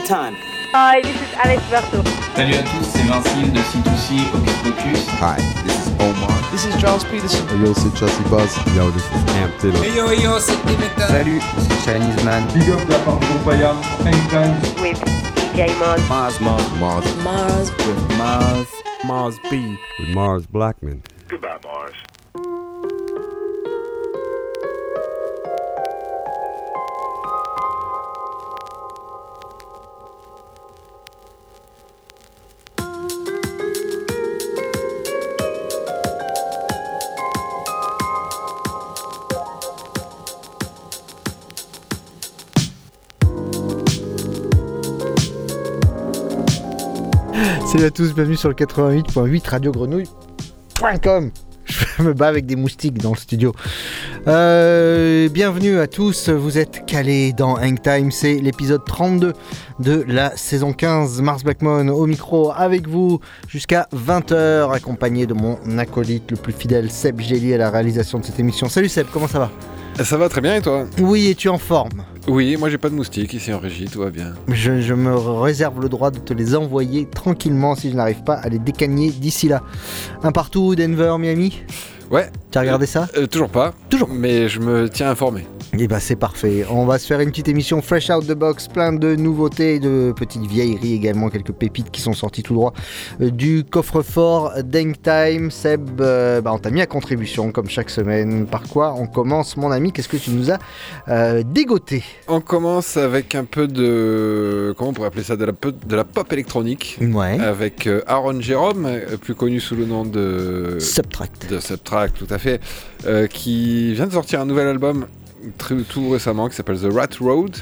Time. Hi, this is Alex Berto. Salut à tous, c'est Vincile de C2C Hocus Pocus. Hi, this is Omar. This is Charles Peterson. Hey yo, c'est Chelsea Buzz. Yo, this is Cam Taylor. Hey yo, yo, c'est Dimitra. Salut, c'est Chinese Man. Big up la part de Paya, anytime. With DJ Mars. Mars, Mars, Mars. Mars. With Mars. Mars B. With Mars Blackman. Goodbye, Mars. Salut à tous, bienvenue sur le 88.8 Radio Grenouille.com. Je me bats avec des moustiques dans le studio. Euh, bienvenue à tous, vous êtes calés dans Hang Time, c'est l'épisode 32 de la saison 15. Mars Blackmon au micro avec vous jusqu'à 20h, accompagné de mon acolyte le plus fidèle, Seb Gély, à la réalisation de cette émission. Salut Seb, comment ça va? Ça va très bien et toi? Oui, es-tu en forme? Oui, moi j'ai pas de moustiques ici en régie, tout va bien. je, je me réserve le droit de te les envoyer tranquillement si je n'arrive pas à les décagner d'ici là. Un partout, Denver, Miami? Ouais. Tu as regardé ça? Euh, Toujours pas. Toujours. Mais je me tiens informé. Et bah c'est parfait. On va se faire une petite émission fresh out the box, plein de nouveautés, de petites vieilleries également, quelques pépites qui sont sorties tout droit euh, du coffre-fort Deng Time. Seb, euh, bah, on t'a mis à contribution comme chaque semaine. Par quoi on commence, mon ami? Qu'est-ce que tu nous as euh, dégoté? On commence avec un peu de. Comment on pourrait appeler ça De la, peu- de la pop électronique. Ouais. Avec Aaron Jérôme, plus connu sous le nom de. Subtract. De Subtract, tout à fait. euh, qui vient de sortir un nouvel album très, tout récemment qui s'appelle The Rat Road.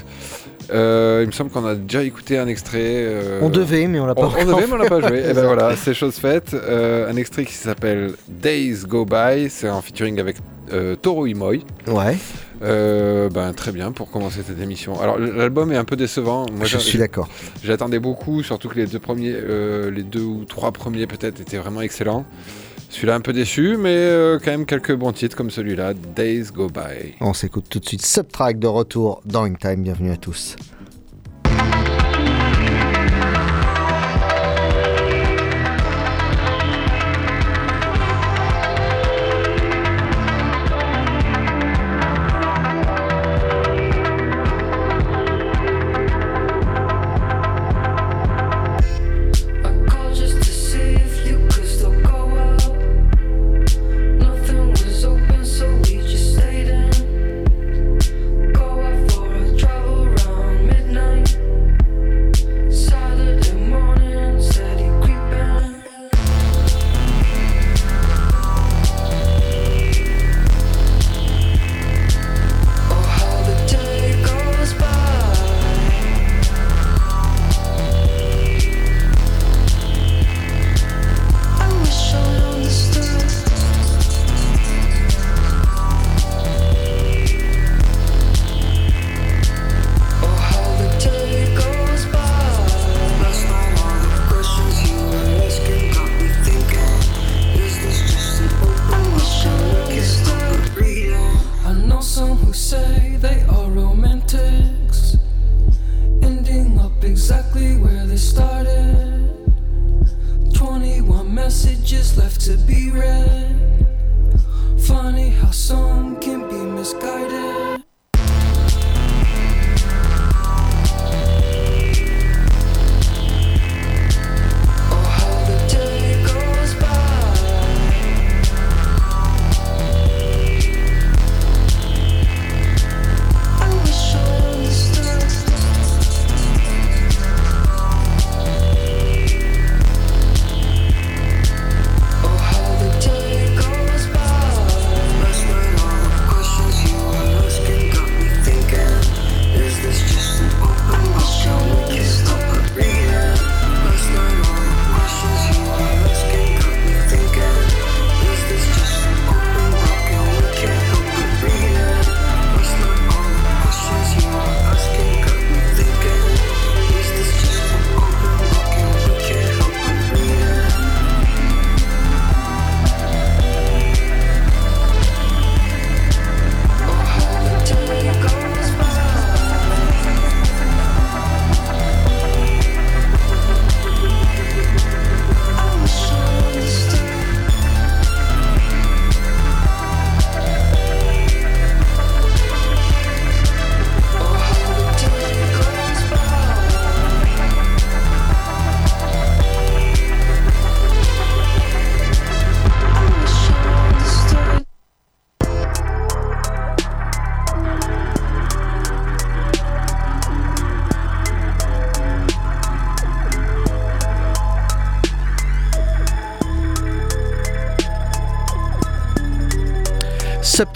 Euh, il me semble qu'on a déjà écouté un extrait. euh, On devait, mais on l'a pas On, on devait, mais on l'a pas joué. Et ben voilà, c'est chose faite. Euh, un extrait qui s'appelle Days Go By. C'est en featuring avec Toro Imoy. Ouais, ben très bien pour commencer cette émission. Alors l'album est un peu décevant. Moi, je suis d'accord. J'attendais beaucoup, surtout que les deux premiers, les deux ou trois premiers peut-être étaient vraiment excellents. Celui-là un peu déçu, mais euh, quand même quelques bons titres comme celui-là, Days Go By. On s'écoute tout de suite Subtract de retour dans In Time. Bienvenue à tous.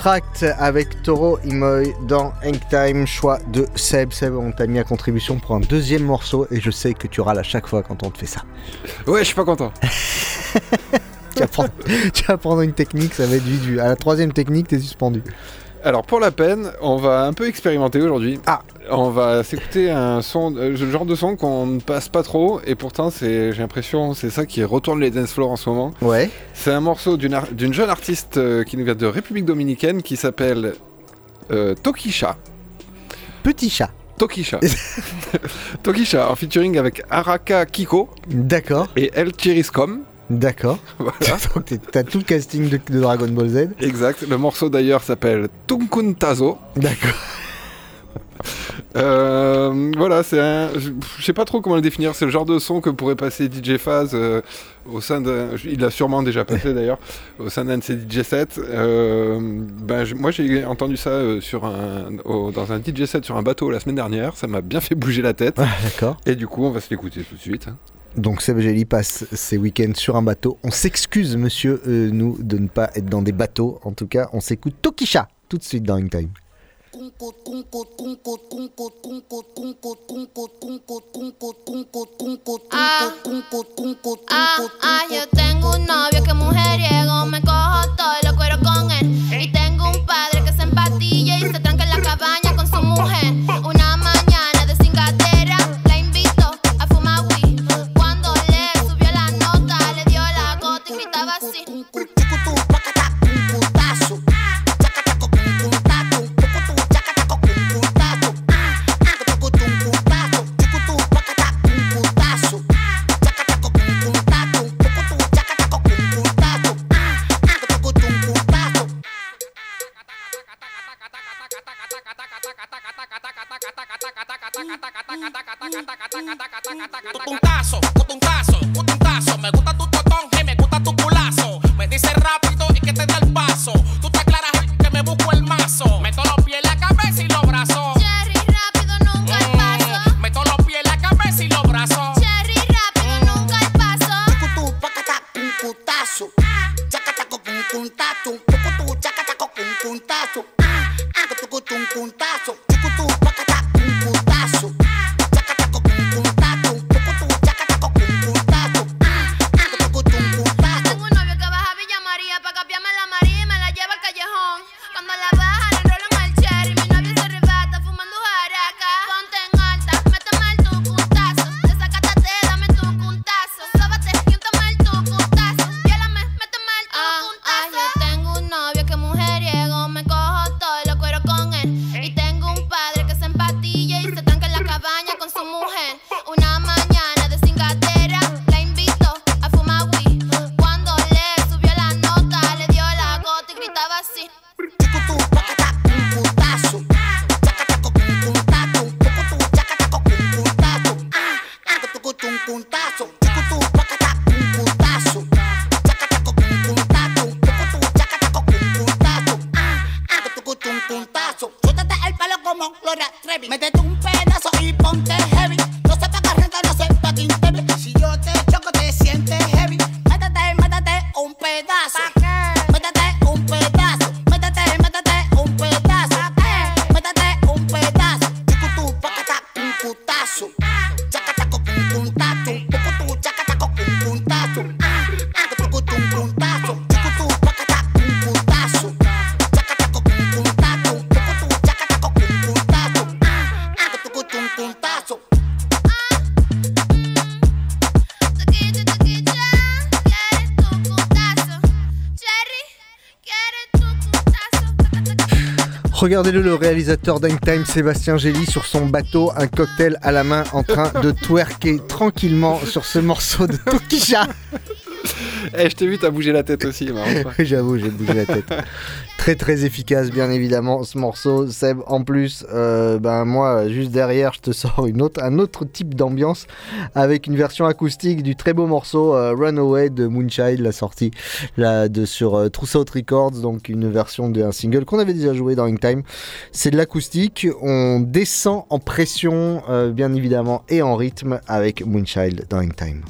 Subtract avec Toro Imoy dans Hang Time, choix de Seb. Seb, on t'a mis à contribution pour un deuxième morceau et je sais que tu râles à chaque fois quand on te fait ça. Ouais, je suis pas content. tu, vas prendre, tu vas prendre une technique, ça va être vite vu. À la troisième technique, t'es suspendu. Alors pour la peine, on va un peu expérimenter aujourd'hui. Ah On va s'écouter un son, euh, le genre de son qu'on ne passe pas trop et pourtant c'est, j'ai l'impression, c'est ça qui retourne les dance floors en ce moment. Ouais. C'est un morceau d'une, ar- d'une jeune artiste euh, qui nous vient de République Dominicaine qui s'appelle euh, Tokisha. Petit chat. Tokisha. Tokisha en featuring avec Araka Kiko D'accord. et El Chiriscom. D'accord. Voilà. Donc t'as tout le casting de, de Dragon Ball Z. Exact. Le morceau d'ailleurs s'appelle Tunkuntazo. D'accord. Euh, voilà, c'est un. Je sais pas trop comment le définir. C'est le genre de son que pourrait passer DJ Phase euh, au sein d'un. Il l'a sûrement déjà passé d'ailleurs au sein d'un de ses DJ sets. Euh, ben, moi, j'ai entendu ça sur un, au- dans un DJ set sur un bateau la semaine dernière. Ça m'a bien fait bouger la tête. Ah, D'accord. Et du coup, on va se l'écouter tout de suite. Donc Seb passe ses week-ends sur un bateau. On s'excuse, monsieur, euh, nous, de ne pas être dans des bateaux. En tout cas, on s'écoute Tokisha tout de suite dans Hang Time. Ah, ah, Suéltate el pelo como Gloria Trevi. Métete un pedazo y ponte heavy. No se paga renta, no se paga Regardez-le, le réalisateur d'Hang Time, Sébastien Gély, sur son bateau, un cocktail à la main, en train de twerker tranquillement sur ce morceau de Tokisha. Eh, je t'ai vu, t'as bougé la tête aussi. J'avoue, j'ai bougé la tête. Très très efficace, bien évidemment, ce morceau. Seb, en plus, euh, ben moi, juste derrière, je te sors une autre, un autre type d'ambiance avec une version acoustique du très beau morceau euh, Runaway de Moonchild, la sortie là, de, sur euh, Trousseau Records, donc une version d'un single qu'on avait déjà joué dans In Time. C'est de l'acoustique, on descend en pression, euh, bien évidemment, et en rythme avec Moonchild dans In Time.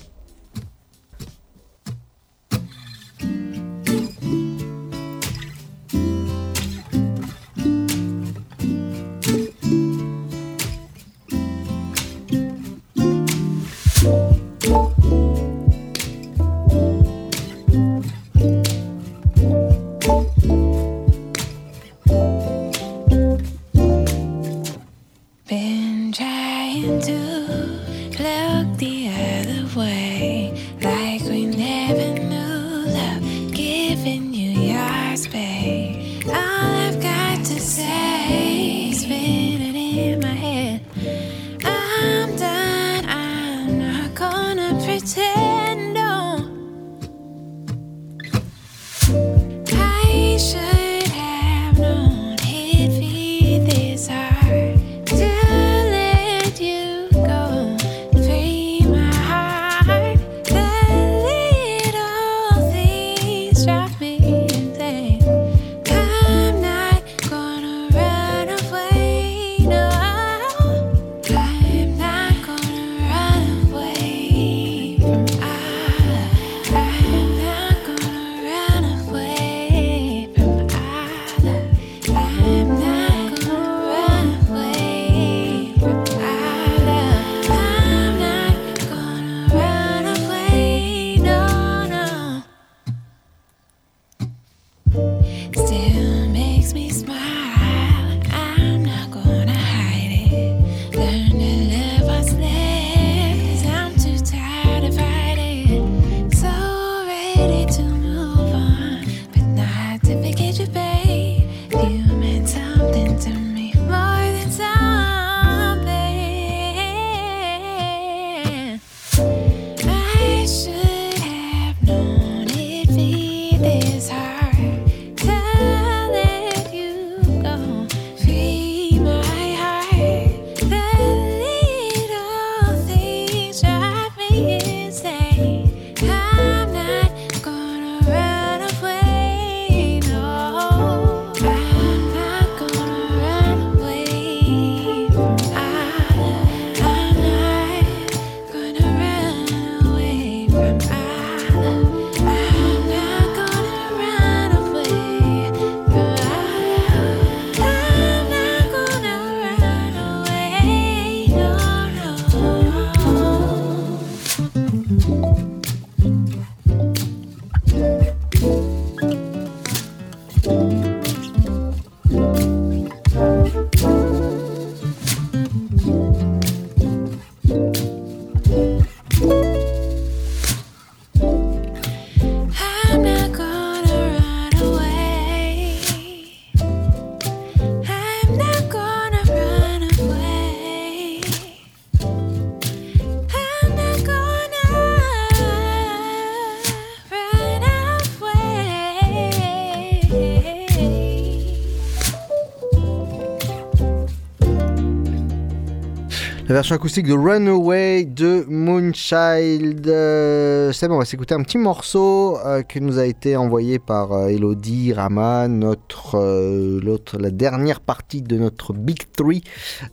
Version acoustique de Runaway de Moonchild. Euh, c'est on va s'écouter un petit morceau euh, qui nous a été envoyé par euh, Elodie Rama, notre, euh, l'autre, la dernière partie de notre Big Three.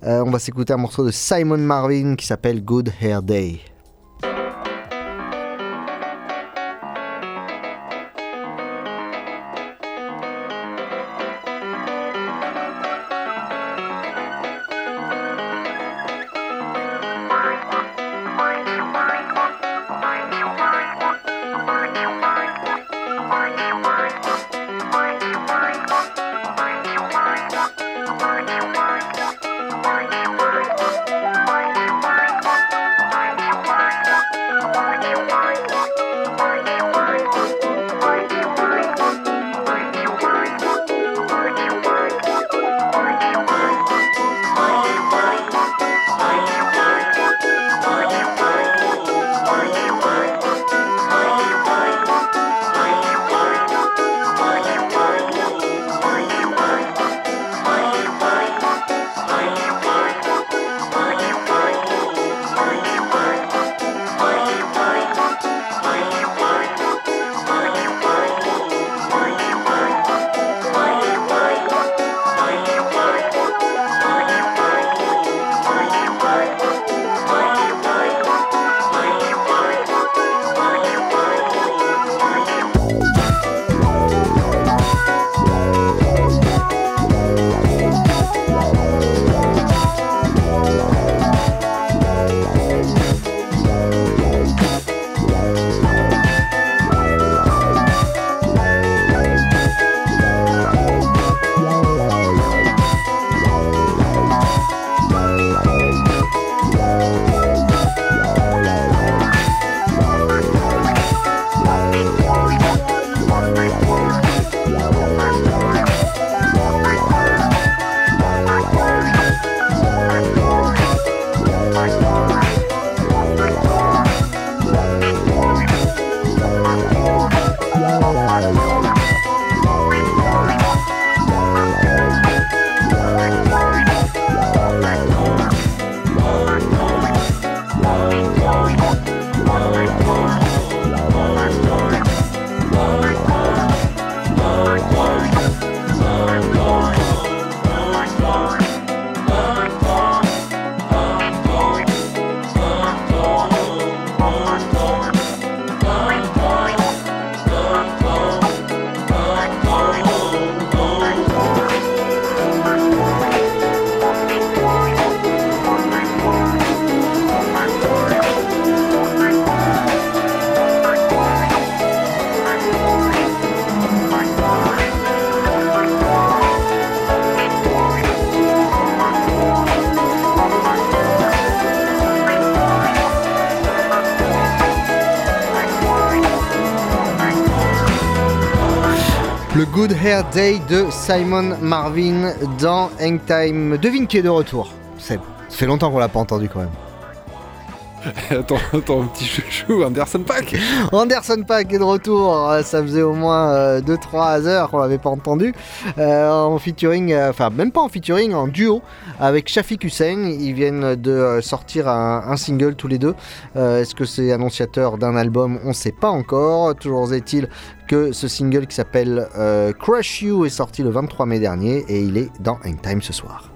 Euh, on va s'écouter un morceau de Simon Marvin qui s'appelle Good Hair Day. Hair Day de Simon Marvin dans Hangtime. Devine qui est de retour. Seb. Ça fait longtemps qu'on l'a pas entendu quand même. attends, attends, petit chouchou, Anderson Pack Anderson Pack est de retour. Euh, Ça faisait au moins 2-3 heures qu'on l'avait pas entendu. Euh, en featuring, euh, enfin même pas en featuring, en duo avec Shafiq Hussein. Ils viennent de euh, sortir un, un single tous les deux. Euh, Est-ce que c'est annonciateur d'un album? On sait pas encore. Toujours est-il ce single qui s'appelle euh, Crush You est sorti le 23 mai dernier et il est dans Hangtime ce soir.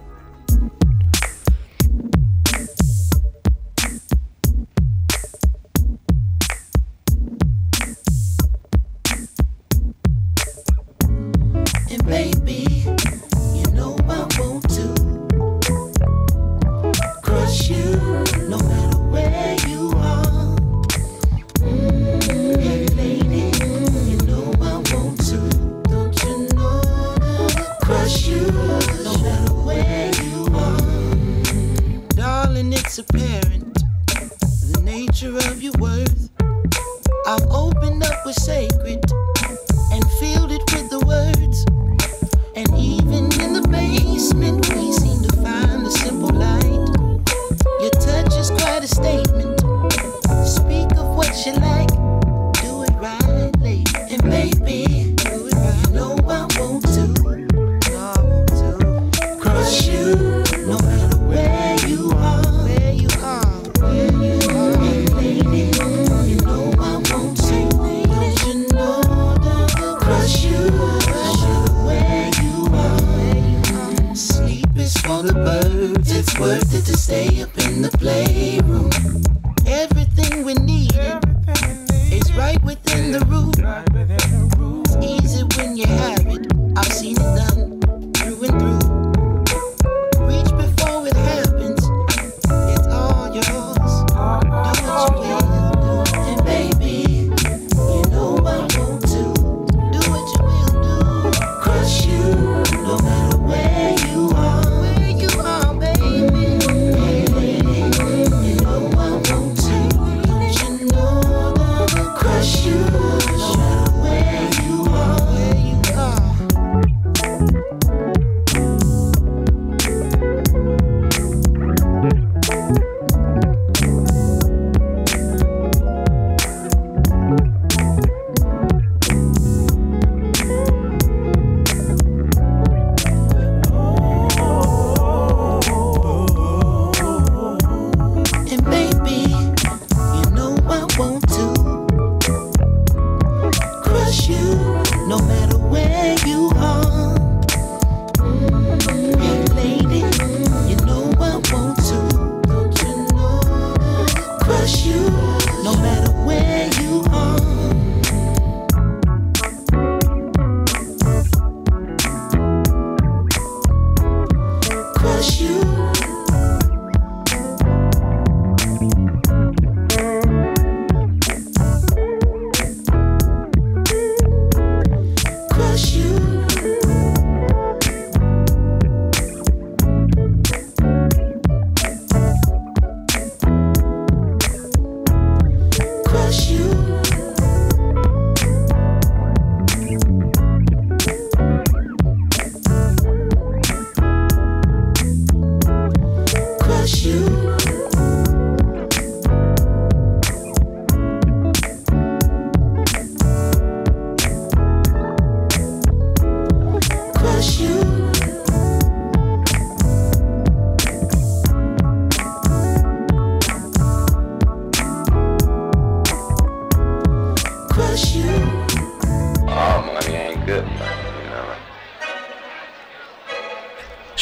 Worth it to stay up in the playroom.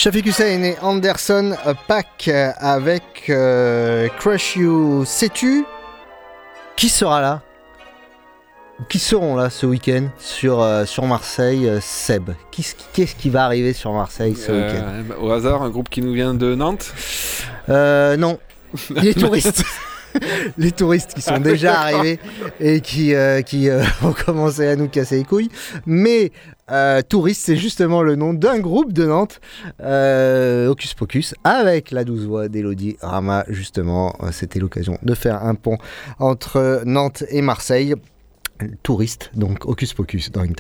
Shafiq Hussein et Anderson Pack avec euh, Crush You. Sais-tu qui sera là Qui seront là ce week-end sur, euh, sur Marseille euh, Seb? Qu'est-ce qui- va arriver sur Marseille ce Euh, week-end? Au hasard, un groupe qui nous vient de Nantes? Non. Les touristes. les touristes qui sont déjà D'accord. arrivés et qui, euh, qui euh, ont commencé à nous casser les couilles. Mais euh, touristes, c'est justement le nom d'un groupe de Nantes, euh, Hocus Pocus, avec la douce voix d'Elodie Rama. Justement, Euh, c'était l'occasion de faire un pont entre Nantes et Marseille. Touristes, donc Hocus Pocus dans une.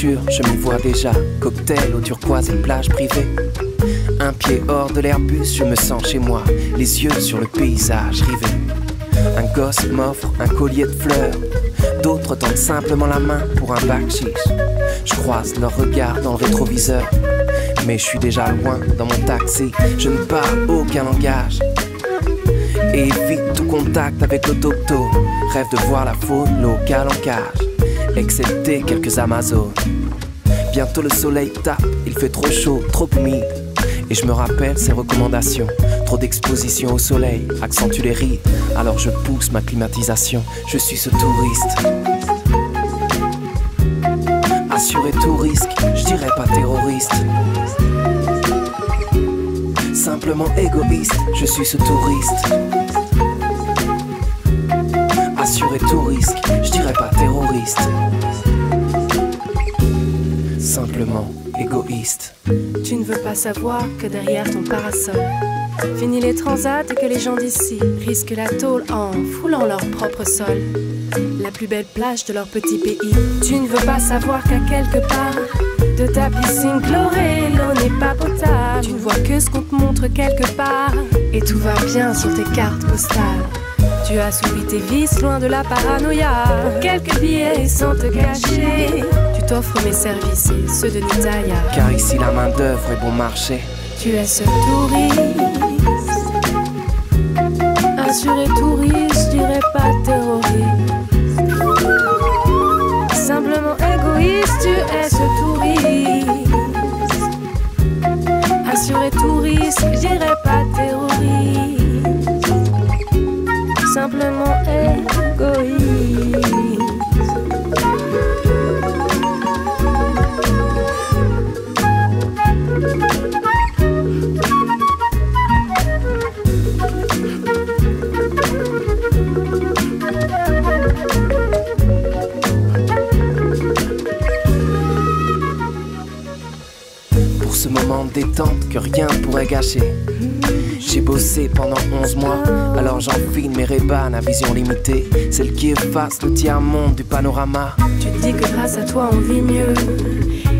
Je m'y vois déjà. Cocktail au turquoise et plage privée. Un pied hors de l'Airbus, je me sens chez moi, les yeux sur le paysage rivé. Un gosse m'offre un collier de fleurs, d'autres tendent simplement la main pour un bac Je croise leur regard dans le rétroviseur, mais je suis déjà loin dans mon taxi, je ne parle aucun langage. Et évite tout contact avec l'autochtone, rêve de voir la faune locale en cage, excepté quelques Amazones. Bientôt le soleil tape, il fait trop chaud, trop humide. Et je me rappelle ses recommandations. Trop d'exposition au soleil accentue les rides. Alors je pousse ma climatisation. Je suis ce touriste. Assuré tout risque, je dirais pas terroriste. Simplement égoïste, je suis ce touriste. Assuré tout risque, je dirais pas terroriste. Simplement égoïste. Tu ne veux pas savoir que derrière ton parasol, fini les transats et que les gens d'ici risquent la tôle en foulant leur propre sol. La plus belle plage de leur petit pays. Tu ne veux pas savoir qu'à quelque part de ta piscine chlorée, l'eau n'est pas potable. Tu ne vois que ce qu'on te montre quelque part et tout va bien sur tes cartes postales. Tu as soumis tes vices loin de la paranoïa. Pour quelques billets sans te cacher, tu t'offres mes services et ceux de Nitaya. Car ici la main d'œuvre est bon marché. Tu es ce touriste, assuré touriste, je dirais pas terroriste. Simplement égoïste, tu es ce touriste. Assuré touriste, je dirais pas Simplement égoïste. Pour ce moment de détente que rien pourrait gâcher. J'ai bossé pendant 11 mois, alors j'enfile mes rébanes à vision limitée. Celle qui efface le tiers-monde du panorama. Tu te dis que grâce à toi on vit mieux.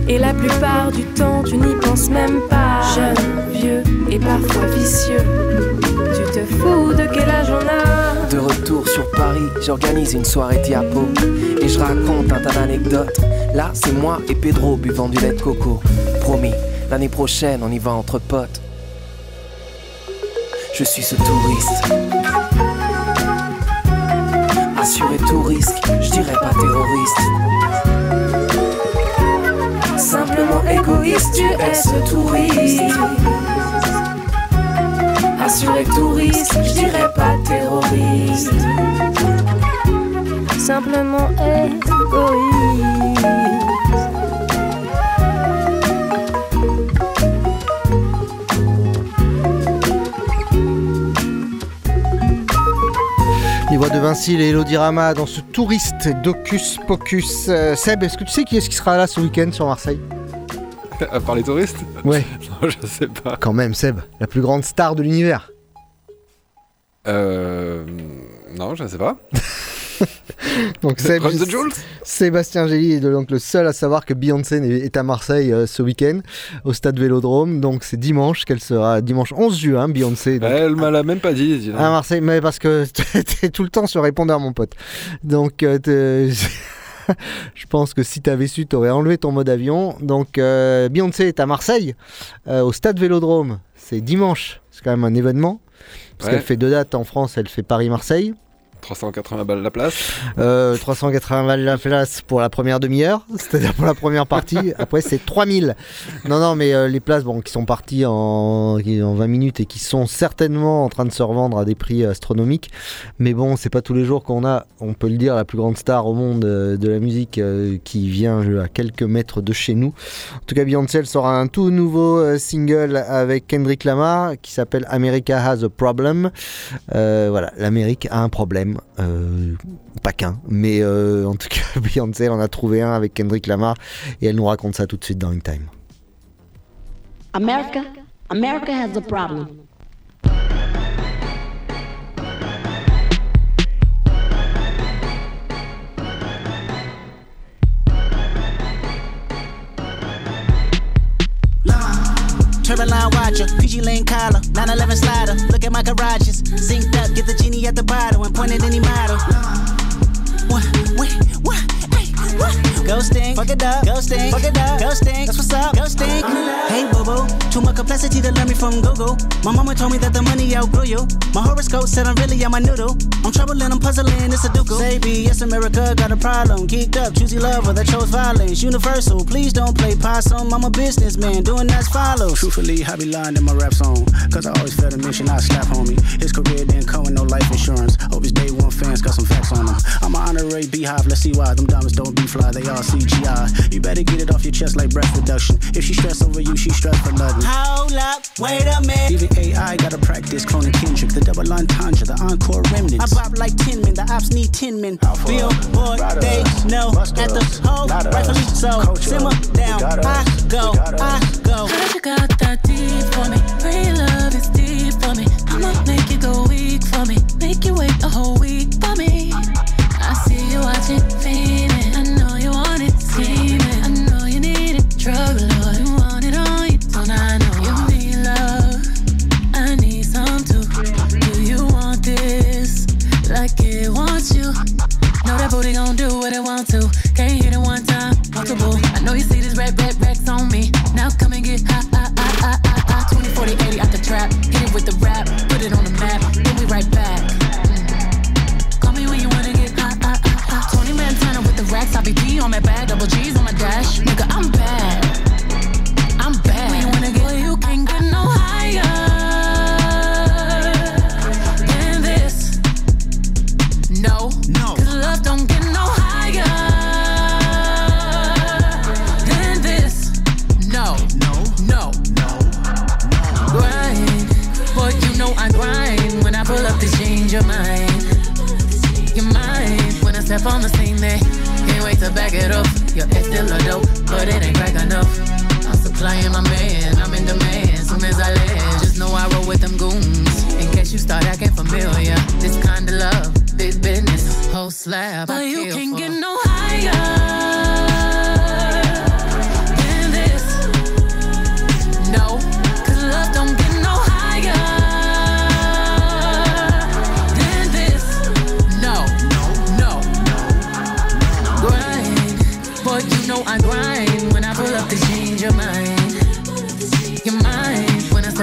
Et la plupart du temps tu n'y penses même pas. Jeune, vieux et parfois vicieux. Tu te fous de quel âge on a. De retour sur Paris, j'organise une soirée diapo. Et je raconte un tas d'anecdotes. Là, c'est moi et Pedro buvant du lait de coco. Promis, l'année prochaine, on y va entre potes. Je suis ce touriste. Assuré tout risque, je dirais pas terroriste. Simplement égoïste, tu es ce touriste. Assuré tout risque, je dirais pas terroriste. Simplement égoïste. Voix de Vinci et Elodie Rama dans ce touriste d'Ocus Pocus. Euh, Seb, est-ce que tu sais qui est-ce qui sera là ce week-end sur Marseille À part les touristes Ouais. Non, je sais pas. Quand même, Seb, la plus grande star de l'univers. Euh. Non, je sais pas. Donc Seb, Sébastien Gély est donc le seul à savoir que Beyoncé est à Marseille euh, ce week-end au stade Vélodrome. Donc c'est dimanche qu'elle sera dimanche 11 juin Beyoncé. donc, Elle me l'a même pas dit. dis à Marseille, mais parce que t'es tout le temps sur répondeur, mon pote. Donc, euh, je pense que si t'avais su, t'aurais enlevé ton mode avion. Donc, euh, Beyoncé est à Marseille, euh, au stade Vélodrome. C'est dimanche. C'est quand même un événement. Parce Ouais. qu'elle fait deux dates en France. Elle fait Paris-Marseille. 380 balles la place. Euh, 380 balles la place pour la première demi-heure, c'est-à-dire pour la première partie. Après, c'est 3000. Non, non, mais euh, les places bon, qui sont parties en, en 20 minutes et qui sont certainement en train de se revendre à des prix astronomiques. Mais bon, c'est pas tous les jours qu'on a, on peut le dire, la plus grande star au monde euh, de la musique euh, qui vient euh, à quelques mètres de chez nous. En tout cas, Beyoncé, sort un tout nouveau euh, single avec Kendrick Lamar qui s'appelle America Has a Problem. Euh, voilà, l'Amérique a un problème. Euh, pas qu'un, mais euh, en tout cas, Beyoncé elle en a trouvé un avec Kendrick Lamar et elle nous raconte ça tout de suite dans In Time. America, America has a problem. Watcher, PG Lane collar, 911 slider. Look at my garages, synced up, get the genie at the bottle and point at any model. What, what, what? Ghosting, fuck it up, ghosting, fuck it up, ghosting. That's what's up, ghosting. Hey, boo, too much complexity to learn me from Google. My mama told me that the money outgrew you. My horoscope said I'm really on my noodle. I'm troubling, I'm puzzling, it's a ducal. Say B, yes, America got a problem. Geeked up, choosy lover that chose violence. Universal, please don't play possum. I'm a businessman, doing as follows. Truthfully, I be lying in my rap song. Cause I always felt a mission, I slap homie. His career didn't come with no life insurance. Hope his day one fans got some facts on him. I'm an honorary beehive, let's see why. Them diamonds don't be fly, they all CGI. You better get it off your chest like breath reduction. If she stress over you, she stress for nothing. Hold up, wait a minute. Even AI gotta practice cloning Kendrick, the double entendre, the encore remnants. I bop like 10 men, the ops need 10 men. Billboard, they know at the hole, rightfully so. Simmer down, I go, I go. Heard you got that deep for me. Real love is deep for me. I'ma make you go weak for me. Make you wait a whole week for me.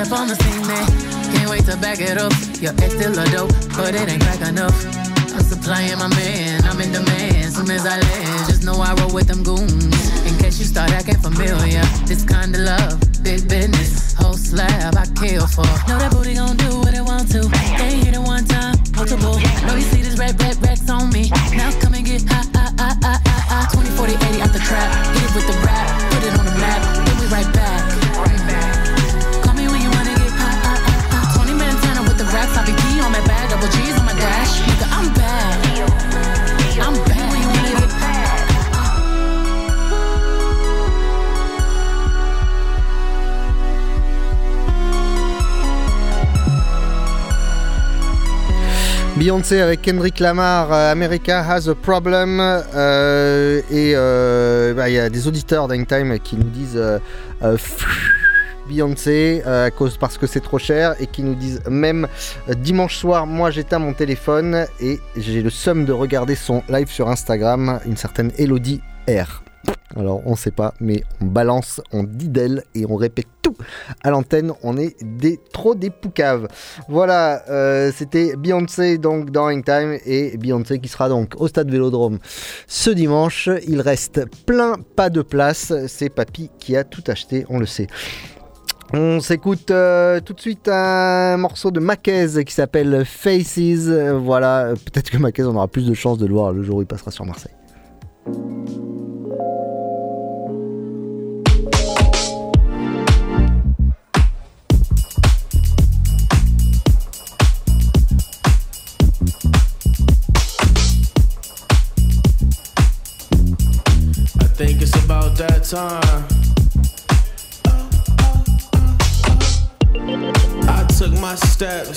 Step on the scene, they can't wait to back it up. Your ex still a dope, but it ain't crack enough. I'm supplying my man, I'm in demand. Soon as I land, just know I roll with them goons. In case you start acting familiar, this kind of love, big business, whole slab I kill for. Know that booty gon' do what it want to. They hit it one time, multiple. Know you see this red, red, racks on me. Now come and get high, high, high, high, high, high. 20, 40, 80 out the trap. Hit it with the Beyoncé avec Kendrick Lamar, euh, America Has a Problem. euh, et euh, bah, il y a des auditeurs d'Hangtime qui nous disent Beyoncé parce que c'est trop cher et qui nous disent même dimanche soir, moi j'éteins mon téléphone et j'ai le somme de regarder son live sur Instagram, une certaine Elodie R. Alors on sait pas, mais on balance, on dit d'elle et on répète tout à l'antenne. On est des trop des poucaves. Voilà, euh, c'était Beyoncé donc dans Hangtime et Beyoncé qui sera donc au stade Vélodrome ce dimanche. Il reste plein pas de place. C'est Papy qui a tout acheté, on le sait. On s'écoute euh, tout de suite un morceau de Maquez qui s'appelle Faces. Voilà, peut-être que Maquez on aura plus de chance de le voir le jour où il passera sur Marseille. Time. I took my steps,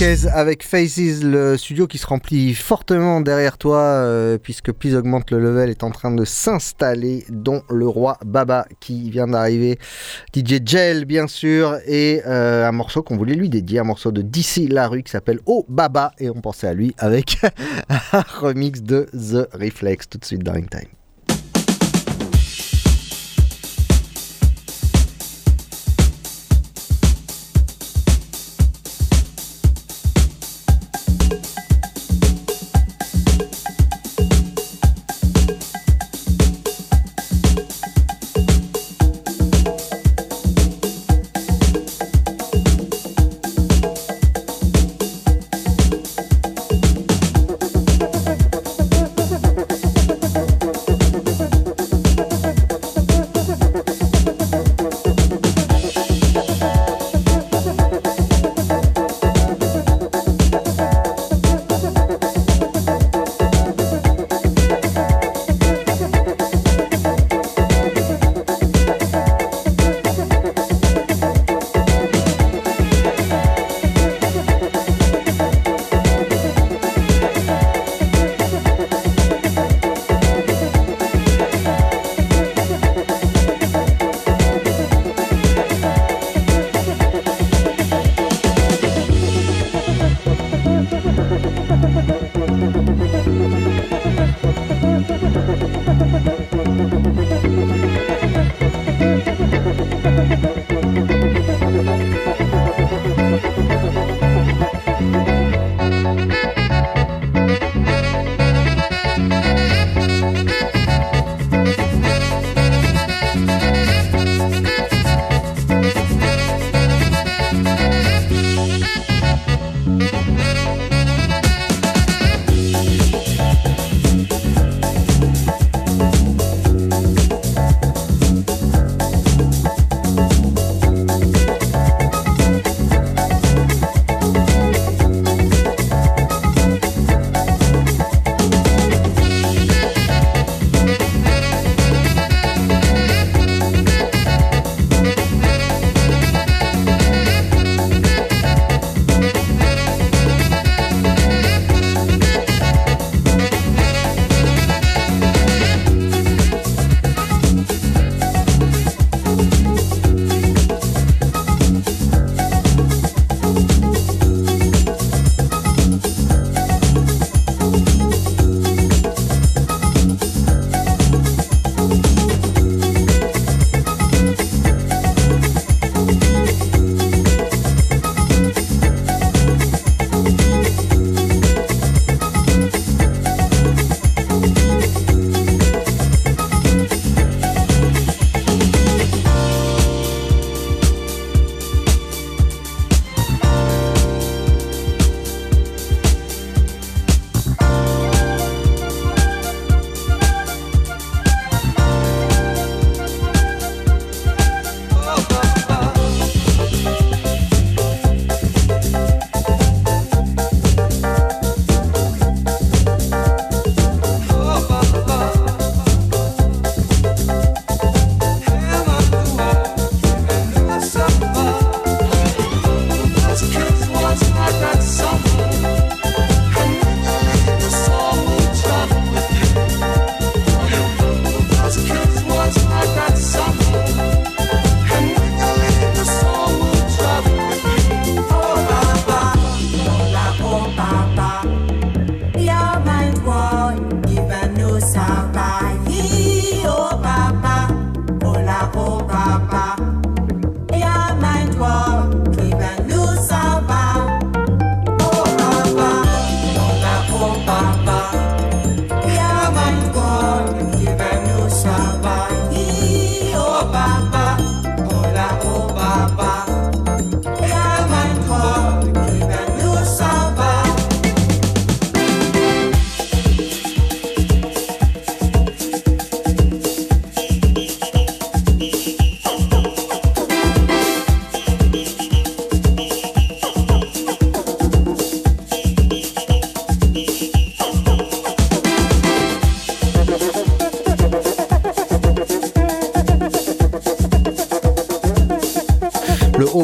Maquez avec Faces, le studio qui se remplit fortement derrière toi, euh, puisque Please Augmente le level est en train de s'installer, dont le roi Baba qui vient d'arriver, DJ Gel bien sûr, et euh, un morceau qu'on voulait lui dédier, un morceau de DC Larue qui s'appelle Oh Baba, et on pensait à lui avec un remix de The Reflex tout de suite dans. Thank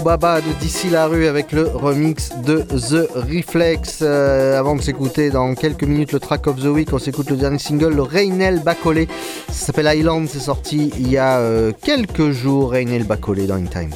Baba de D'ici la rue avec le remix de The Reflex. Euh, avant de s'écouter dans quelques minutes le track of the week, on s'écoute le dernier single, le Reynel Bacolé. Ça s'appelle Island, c'est sorti il y a euh, quelques jours. Reynel Bacolé dans In Time.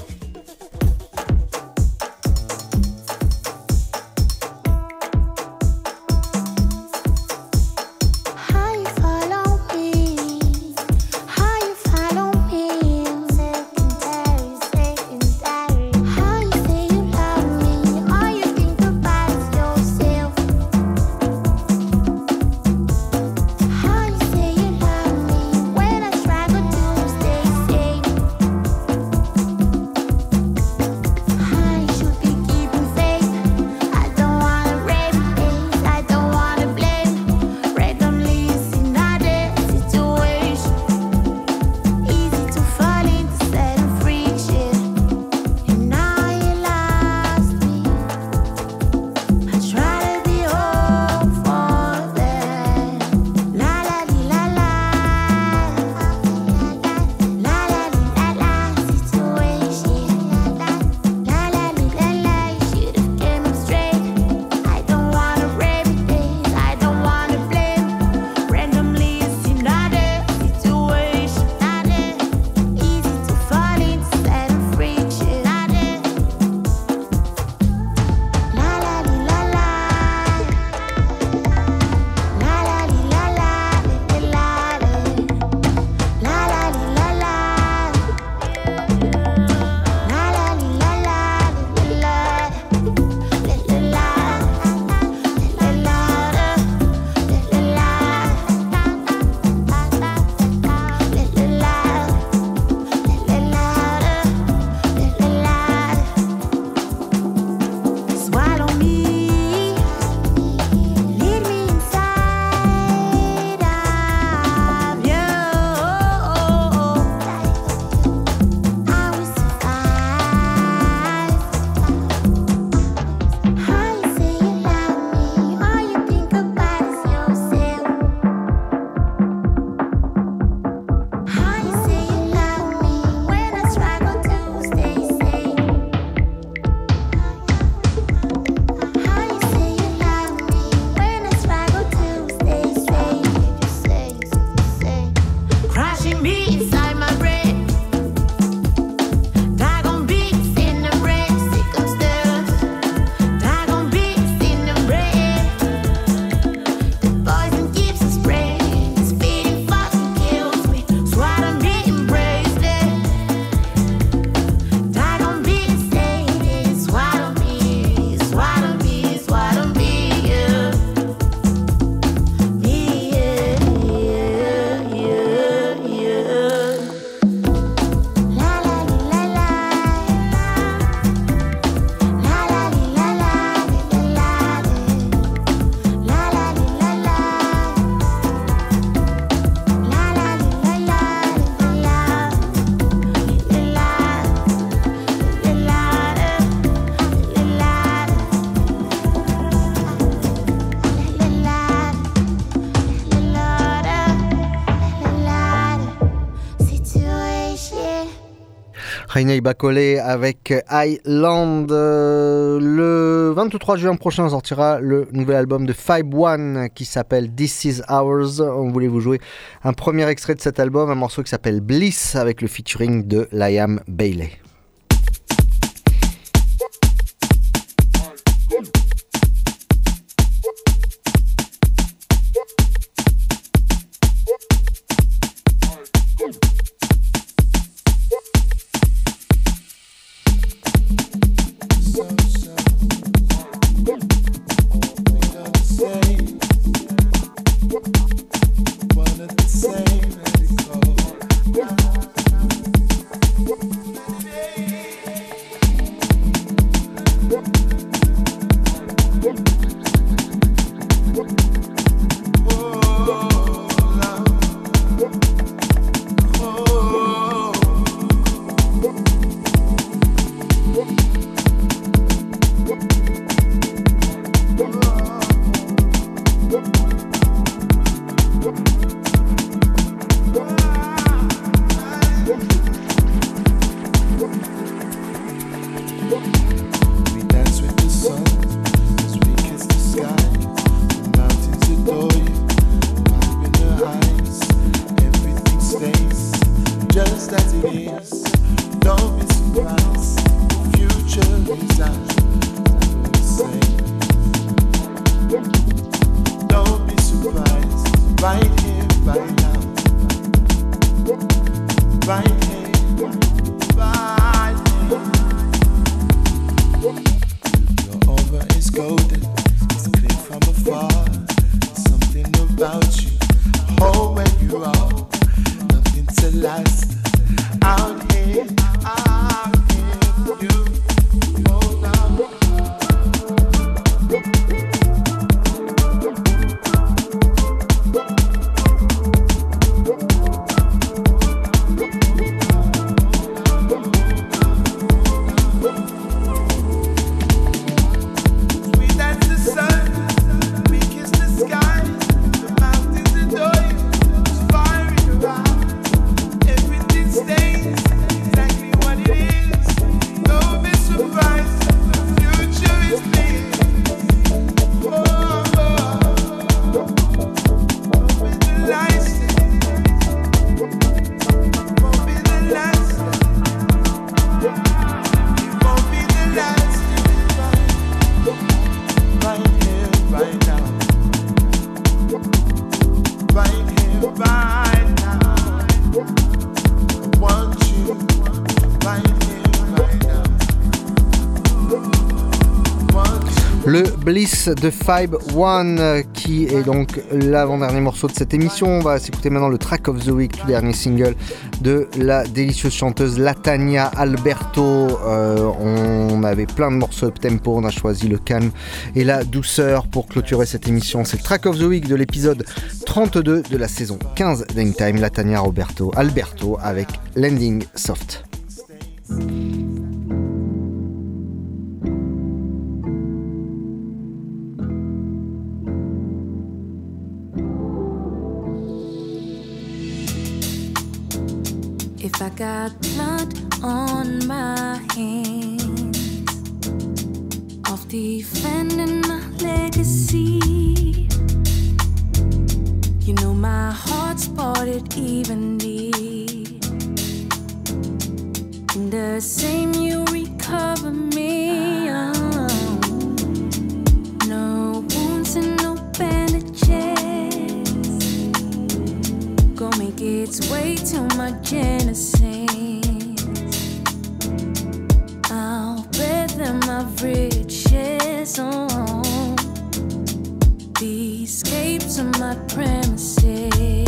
Grégory Bacollet avec Highland. Euh, le 23 juin prochain sortira le nouvel album de Five One qui s'appelle This Is Ours. On voulait vous jouer un premier extrait de cet album, un morceau qui s'appelle Bliss avec le featuring de Liam Bailey. Bliss de Five One, euh, qui est donc l'avant-dernier morceau de cette émission. On va s'écouter maintenant le track of the week, tout dernier single de la délicieuse chanteuse Latania Alberto. Euh, on avait plein de morceaux up tempo, on a choisi le calme et la douceur pour clôturer cette émission. C'est le track of the week de l'épisode 32 de la saison 15 d'Hangtime, Latania Roberto Alberto avec Landing Soft. Got blood on my hands of defending my legacy, you know my heart's parted evenly. In the same, you recover me. Oh. No wounds and no bandages go make its way to my genesis. My riches on the escapes of my premises.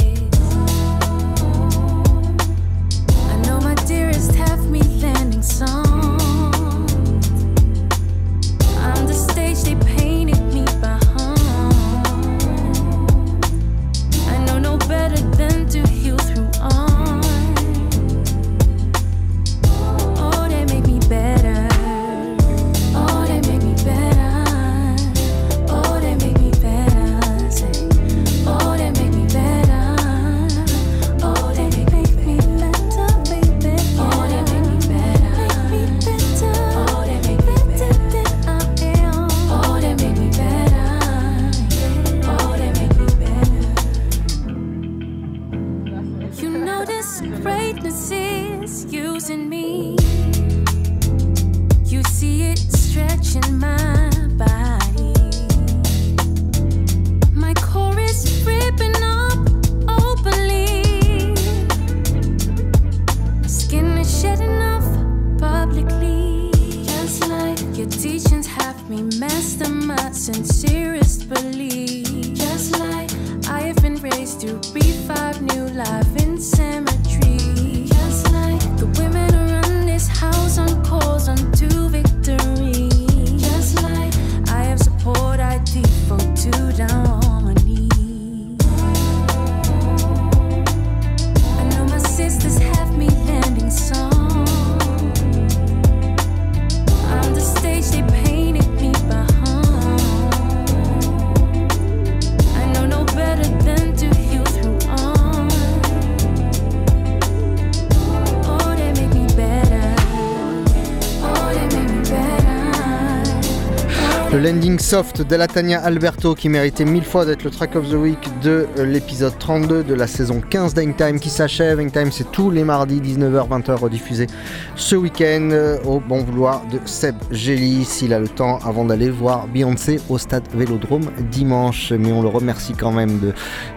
Le landing soft de Latania Alberto qui méritait mille fois d'être le track of the week de euh, l'épisode 32 de la saison 15 d'Hangtime qui s'achève. Hangtime c'est tous les mardis 19h 20h rediffusé ce week-end euh, au bon vouloir de Seb Gély s'il a le temps avant d'aller voir Beyoncé au stade Vélodrome dimanche. Mais on le remercie quand même de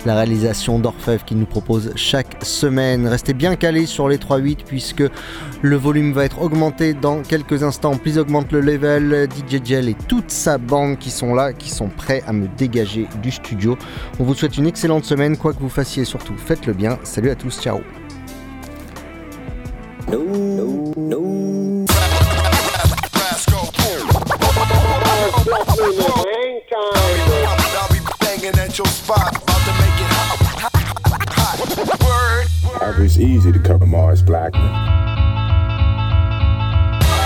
la réalisation d'Orfèvre qui nous propose chaque semaine. Restez bien calés sur les 3-8 puisque le volume va être augmenté dans quelques instants. Please augmente le level. DJ Gel et toute sa bande qui sont là, qui sont prêts à me dégager du studio. On vous souhaite une excellente semaine, quoi que vous fassiez surtout. Faites-le bien. Salut à tous, ciao.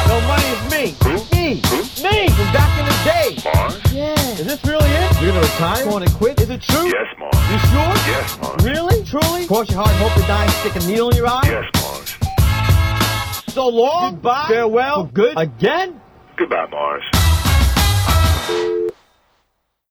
No money is me. Me. Me from back in the day. Mars? Yeah. Is this really it? You're gonna retire? You Going to quit? Is it true? Yes, Mars. You sure? Yes, Mars. Really? Truly? Cross your heart and hope to die and stick a needle in your eye? Yes, Mars. So long. Goodbye. Farewell. For good. Again? Goodbye, Mars.